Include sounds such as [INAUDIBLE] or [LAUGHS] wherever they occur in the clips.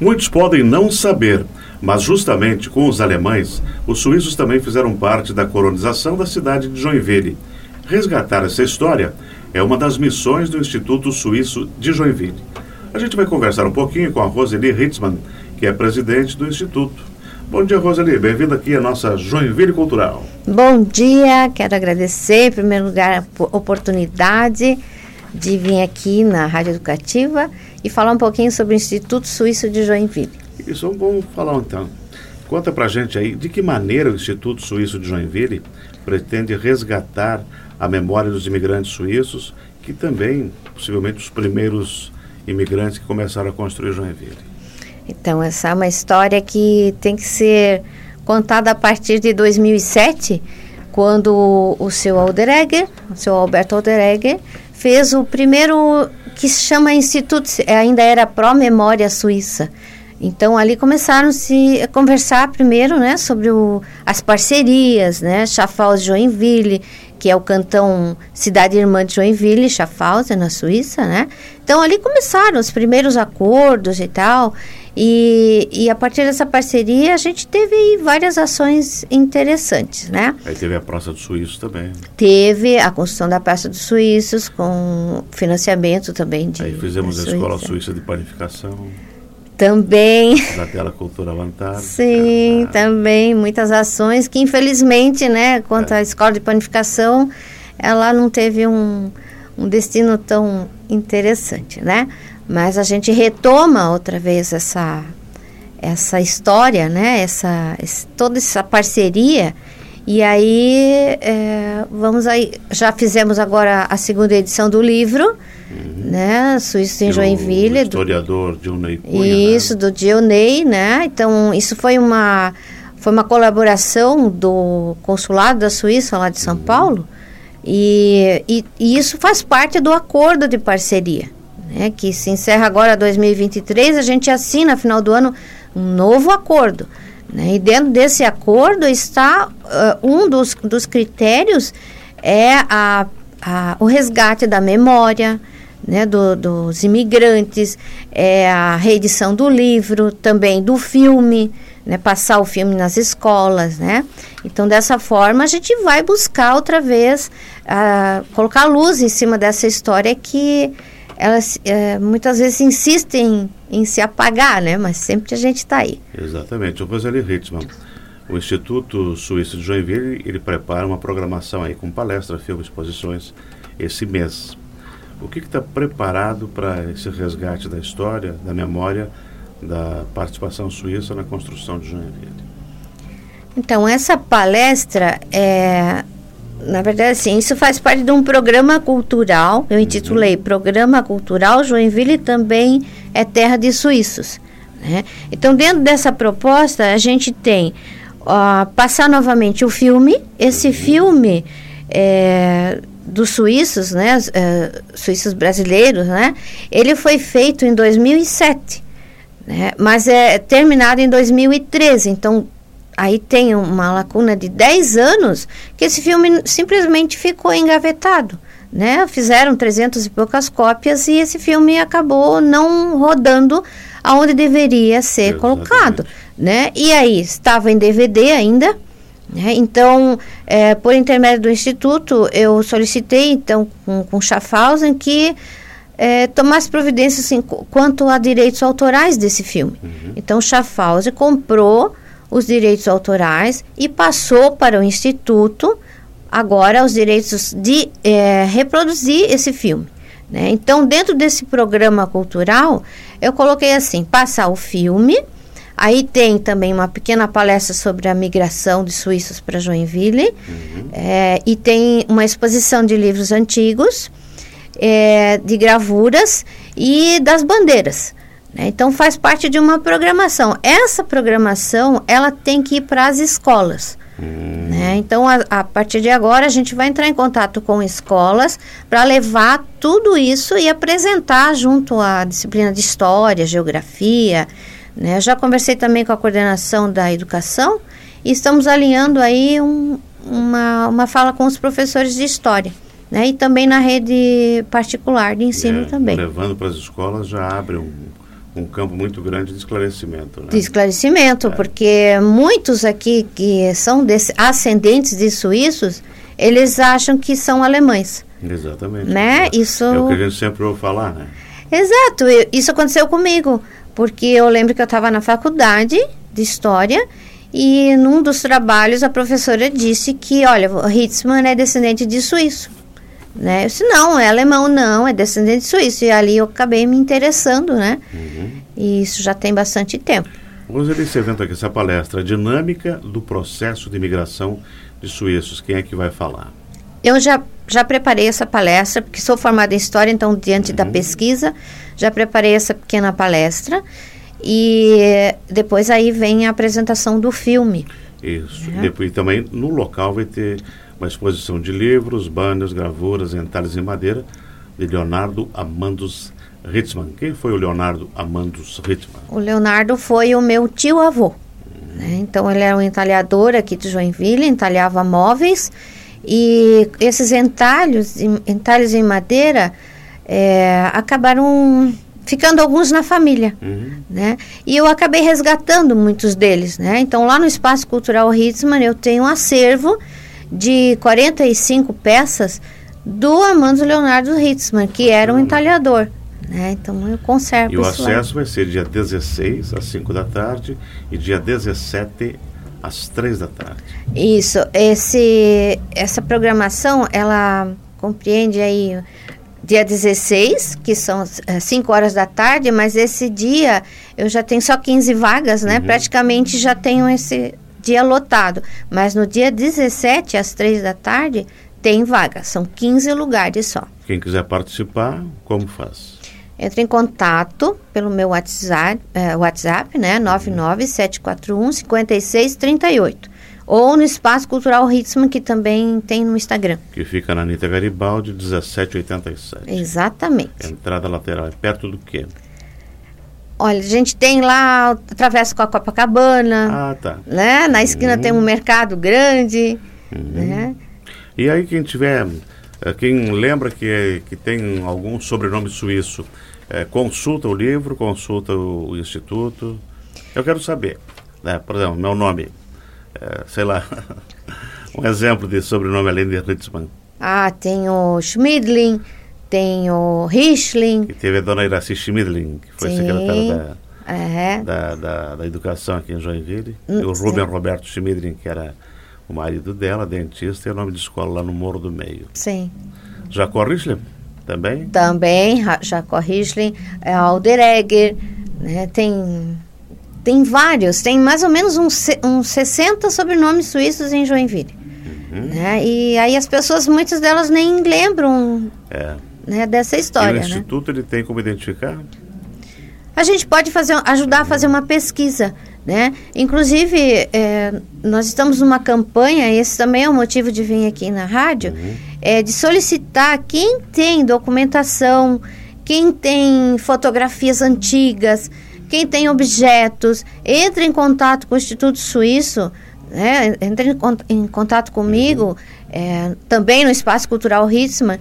Muitos podem não saber, mas justamente com os alemães, os suíços também fizeram parte da colonização da cidade de Joinville. Resgatar essa história é uma das missões do Instituto Suíço de Joinville. A gente vai conversar um pouquinho com a Roseli Hitzmann, que é presidente do Instituto. Bom dia, Roseli. Bem-vinda aqui à nossa Joinville Cultural. Bom dia. Quero agradecer, em primeiro lugar, a oportunidade de vir aqui na Rádio Educativa e falar um pouquinho sobre o Instituto Suíço de Joinville. Isso, vamos falar então. Conta pra gente aí de que maneira o Instituto Suíço de Joinville pretende resgatar a memória dos imigrantes suíços, que também, possivelmente, os primeiros imigrantes que começaram a construir Joinville. Então, essa é uma história que tem que ser contada a partir de 2007, quando o seu Alderegger, o seu Alberto Alderegger, fez o primeiro que se chama Instituto, ainda era Pró Memória Suíça. Então ali começaram -se a conversar primeiro, né, sobre o, as parcerias, né, Schaffhausen Joinville, que é o cantão Cidade Irmã de Joinville, Schaffhausen na Suíça, né? Então ali começaram os primeiros acordos e tal. E, e a partir dessa parceria a gente teve várias ações interessantes, né? Aí teve a Praça dos Suíços também. Teve a construção da Praça dos Suíços com financiamento também de. Aí fizemos a Escola Suíça de Panificação. Também. Da tela Cultura Lantar. Sim, também. Muitas ações que, infelizmente, né, quanto é. à escola de panificação, ela não teve um, um destino tão interessante, né? Mas a gente retoma outra vez essa essa história, né? Essa, esse, toda essa parceria e aí é, vamos aí já fizemos agora a segunda edição do livro, uhum. né? Suíço em Joinville. Do historiador do, Dionei Cunha. Né? Isso né? do Dionei, né? Então isso foi uma foi uma colaboração do consulado da Suíça lá de São uhum. Paulo e, e, e isso faz parte do acordo de parceria né, que se encerra agora 2023, a gente assina, no final do ano, um novo acordo. Né, e dentro desse acordo está uh, um dos, dos critérios é a, a, o resgate da memória né, do, dos imigrantes, é a reedição do livro, também do filme, né, passar o filme nas escolas, né? Então, dessa forma, a gente vai buscar outra vez uh, colocar luz em cima dessa história que elas é, muitas vezes insistem em se apagar, né? Mas sempre a gente está aí. Exatamente. O Roseli Hitzmann, o Instituto Suíço de Joinville, ele prepara uma programação aí com palestra, filmes, exposições esse mês. O que está preparado para esse resgate da história, da memória, da participação suíça na construção de Joinville? Então, essa palestra é na verdade, assim, isso faz parte de um programa cultural. Eu intitulei uhum. Programa Cultural Joinville também é terra de suíços. Né? Então, dentro dessa proposta, a gente tem passar novamente o filme. Esse uhum. filme é, dos suíços, né, uh, suíços brasileiros, né, ele foi feito em 2007, né, mas é terminado em 2013. Então, aí tem uma lacuna de 10 anos que esse filme simplesmente ficou engavetado. Né? Fizeram 300 e poucas cópias e esse filme acabou não rodando aonde deveria ser Exatamente. colocado. Né? E aí, estava em DVD ainda, né? Então, é, por intermédio do Instituto, eu solicitei, então, com, com Schaffhausen, que é, tomasse providências assim, quanto a direitos autorais desse filme. Uhum. Então, Schaffhausen comprou os direitos autorais e passou para o Instituto agora os direitos de é, reproduzir esse filme. Né? Então, dentro desse programa cultural, eu coloquei assim: passar o filme. Aí tem também uma pequena palestra sobre a migração de suíços para Joinville. Uhum. É, e tem uma exposição de livros antigos, é, de gravuras e das bandeiras. Né? Então faz parte de uma programação. Essa programação ela tem que ir para as escolas. Hum. Né? Então a, a, partir de agora a gente vai entrar em contato com escolas para levar tudo isso e apresentar junto à disciplina de história, geografia. Né? Já conversei também com a coordenação da educação e estamos alinhando aí um, uma, uma fala com os professores de história. Né? E também na rede particular de ensino é, também. Levando para as escolas já abre um um campo muito grande de esclarecimento. Né? De esclarecimento, é. porque muitos aqui que são ascendentes de suíços, eles acham que são alemães. Exatamente. Né? É, isso... é o que a gente sempre ouve falar, né? Exato, isso aconteceu comigo, porque eu lembro que eu estava na faculdade de História e num dos trabalhos a professora disse que, olha, Hitzmann é descendente de suíço. Né? Eu disse, não, é alemão, não, é descendente de suíço. E ali eu acabei me interessando, né? Uhum. E isso já tem bastante tempo. Vamos ver esse evento aqui, essa palestra, Dinâmica do Processo de Imigração de Suíços. Quem é que vai falar? Eu já, já preparei essa palestra, porque sou formada em História, então, diante uhum. da pesquisa, já preparei essa pequena palestra. E depois aí vem a apresentação do filme. Isso. Né? Depois também no local vai ter uma exposição de livros, banners, gravuras, entalhes em madeira de Leonardo Amandos Ritzmann. Quem foi o Leonardo Amandos Ritzmann? O Leonardo foi o meu tio-avô. Né? Então ele era um entalhador aqui de Joinville, entalhava móveis e esses entalhos, entalhes em madeira, é, acabaram ficando alguns na família, uhum. né? E eu acabei resgatando muitos deles, né? Então lá no Espaço Cultural Hitzmann eu tenho um acervo de 45 peças do Amando Leonardo Hitzmann, que era um entalhador. Né? Então eu conservo E o acesso lá. vai ser dia 16 às 5 da tarde e dia 17 às 3 da tarde. Isso, esse, essa programação ela compreende aí dia 16, que são 5 é, horas da tarde, mas esse dia eu já tenho só 15 vagas, né? Uhum. Praticamente já tenho esse dia lotado. Mas no dia 17, às 3 da tarde, tem vaga. São 15 lugares só. Quem quiser participar, como faz? Entre em contato pelo meu WhatsApp, é, WhatsApp né? 99741 5638 ou no Espaço Cultural Hitzman, que também tem no Instagram. Que fica na Anitta Garibaldi, 1787. Exatamente. Entrada lateral é perto do quê? Olha, a gente tem lá, atravessa com a Copacabana. Ah, tá. Né? Na esquina uhum. tem um mercado grande. Uhum. Né? E aí quem tiver, eh, quem lembra que, que tem algum sobrenome suíço, é, consulta o livro, consulta o, o instituto. Eu quero saber, né? por exemplo, meu nome é, sei lá, [LAUGHS] um exemplo de sobrenome além de Ritzmann. Ah, tem o Schmidlin, tem o Rischling. E teve a dona Iraci Schmidlin, que foi Sim. secretária da, é. da, da, da, Educação aqui em Joinville. Hum, e o Rubem Roberto Schmidlin, que era o marido dela, dentista, e o nome de escola lá no Morro do Meio. Sim. Jacó Rischling, também? Também, Jacó Rischling, é Alderegger, né, tem tem vários, tem mais ou menos uns, uns 60 sobrenomes suíços em Joinville. Uhum. Né? E aí as pessoas, muitas delas nem lembram é. Né, dessa história. E o né? Instituto ele tem como identificar? A gente pode fazer, ajudar a fazer uma pesquisa. Né? Inclusive, é, nós estamos numa campanha, esse também é o motivo de vir aqui na rádio, uhum. é de solicitar quem tem documentação, quem tem fotografias antigas, quem tem objetos, entre em contato com o Instituto Suíço, né, entre em, contato comigo, é, também no Espaço Cultural Hitzmann,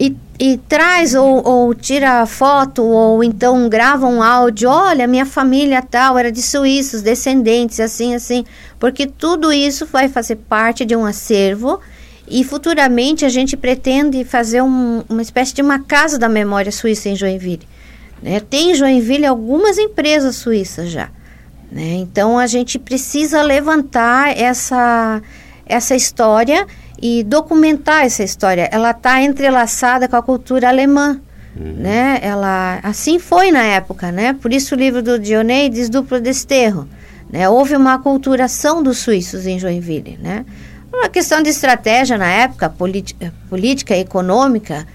e, e, traz ou, ou, tira foto, ou então grava um áudio, olha, minha família tal era de suíços, descendentes, assim, assim, porque tudo isso vai fazer parte de um acervo e futuramente a gente pretende fazer um, uma espécie de uma casa da memória suíça em Joinville. Né? Tem em Joinville algumas empresas suíças já. Né? Então a gente precisa levantar essa, essa história e documentar essa história. Ela está entrelaçada com a cultura alemã. Uhum. Né? Ela, assim foi na época, né? Por isso o livro do Dionei diz duplo desterro. Né? Houve uma aculturação dos suíços em Joinville, né? Uma questão de estratégia na época, política, econômica,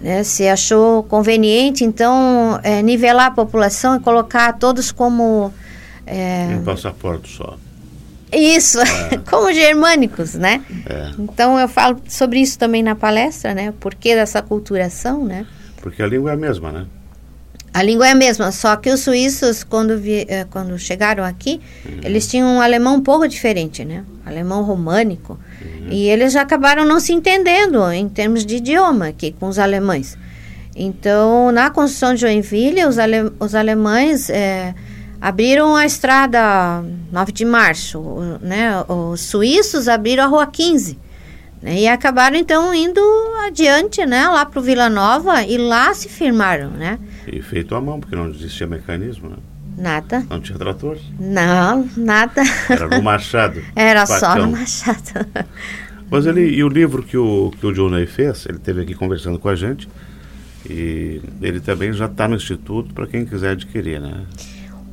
né, se achou conveniente, então, é, nivelar a população e colocar todos como. É, um passaporte só. Isso, é. [LAUGHS] como germânicos, né? É. Então eu falo sobre isso também na palestra, né? O porquê dessa culturação, né? Porque a língua é a mesma, né? A língua é a mesma, só que os suíços, quando, vi, eh, quando chegaram aqui, uhum. eles tinham um alemão um pouco diferente, né? Alemão românico. Uhum. E eles já acabaram não se entendendo em termos de idioma aqui com os alemães. Então, na construção de Joinville, os, ale, os alemães é, abriram a estrada 9 de março, né? Os suíços abriram a Rua 15. Né? E acabaram, então, indo adiante, né? Lá para o Vila Nova e lá se firmaram, né? E feito à mão, porque não existia mecanismo, né? Nada. Não tinha trator? Não, nada. Era no machado. [LAUGHS] Era só no machado. [LAUGHS] Mas ele, e o livro que o, que o Johnny fez, ele esteve aqui conversando com a gente, e ele também já está no Instituto para quem quiser adquirir, né?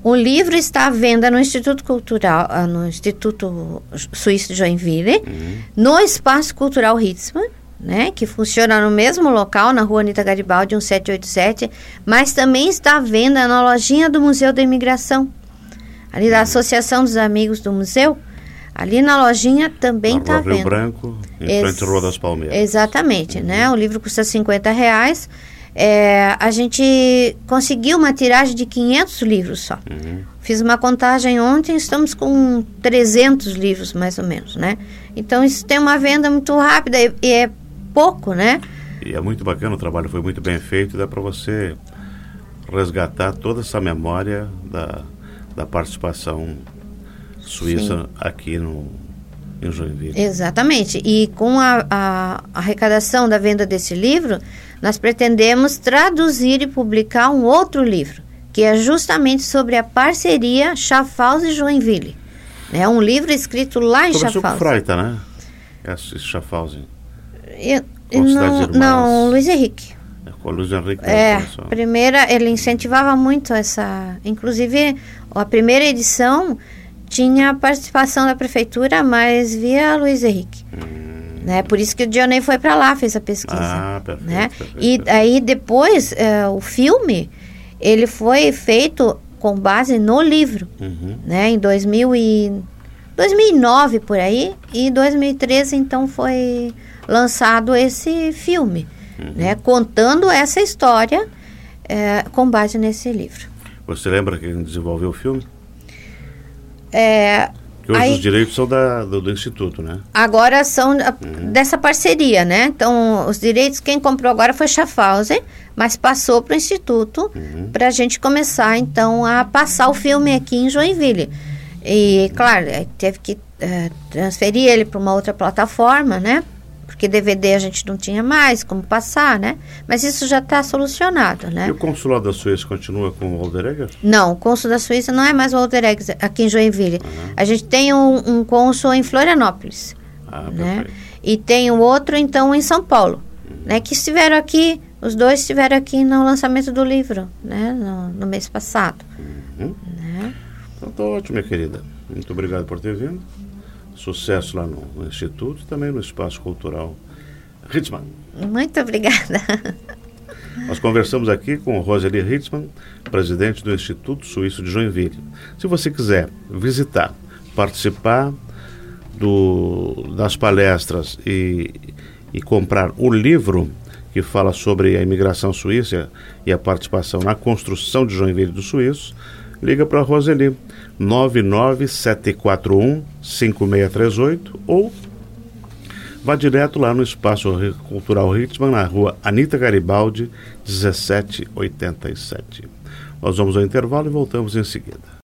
O livro está à venda no Instituto Cultural, ah, no Instituto Suíço de Joinville, uhum. no Espaço Cultural Hitzmann, né, que funciona no mesmo local, na rua Anita Garibaldi, 1787, mas também está à venda na lojinha do Museu da Imigração, ali da Associação dos Amigos do Museu. Ali na lojinha também está vendo. Branco, em Ex frente à Rua das Palmeiras. Exatamente, né? uhum. né? O livro custa 50 reais. É, a gente conseguiu uma tiragem de 500 livros só. Uhum. Fiz uma contagem ontem, estamos com 300 livros mais ou menos, né? Então isso tem uma venda muito rápida e, e é pouco, né? E é muito bacana, o trabalho foi muito bem feito dá para você resgatar toda essa memória da, da participação suíça Sim. aqui no, em Joinville. Exatamente. E com a, a, arrecadação da venda desse livro, nós pretendemos traduzir e publicar um outro livro, que é justamente sobre a parceria Schaffhausen e Joinville. É um livro escrito lá em Começou Schaffhausen. com Freita, né? Esse Schaffhausen. Eu, não, não, Luiz Henrique. É, com Luiz Henrique. É, primeira, ele incentivava muito essa... Inclusive, a primeira edição tinha participação da prefeitura, mas via Luiz Henrique. Hum. Né? Por isso que o Dionei foi para lá, fez a pesquisa. Ah, perfeito, né? perfeito, e aí depois, é, o filme, ele foi feito com base no livro, uhum. né? Em 2000 e 2009 por aí e 2013 então foi lançado esse filme, uhum. né? Contando essa história é, com base nesse livro. Você lembra quem desenvolveu o filme? É, que hoje aí, os direitos são da, do, do, Instituto, né? Agora são uhum. dessa parceria, né? Então, os direitos, quem comprou agora foi Schaffhausen, mas passou para o Instituto uhum. para a gente começar, então, a passar o filme aqui em Joinville. E, claro, teve que uh, transferir ele para uma outra plataforma, né? Porque DVD a gente não tinha mais como passar, né? Mas isso já está solucionado, né? E o consulado da Suíça continua com o Walderegger? Não, o cônsul da Suíça não é mais o Walderegger aqui em Joinville. Uhum. A gente tem um, um cônsul em Florianópolis, ah, né? Perfeito. E tem o outro, então, em São Paulo, uhum. né? Que estiveram aqui, os dois estiveram aqui no lançamento do livro, né? No, no mês passado. Uhum. Né? Então, tá ótimo, minha querida. Muito obrigado por ter vindo. Sucesso lá no, no Instituto e também no Espaço Cultural Hitzmann. Muito obrigada. Nós conversamos aqui com Roseli Hitzmann, presidente do Instituto Suíço de Joinville. Se você quiser visitar, participar do, das palestras e, e comprar o livro que fala sobre a imigração suíça e a participação na construção de Joinville dos Suíços, liga para a Roseli 99741 5638 ou vá direto lá no Espaço Cultural Ritzmann, na rua Anita Garibaldi, 1787. Nós vamos ao intervalo e voltamos em seguida.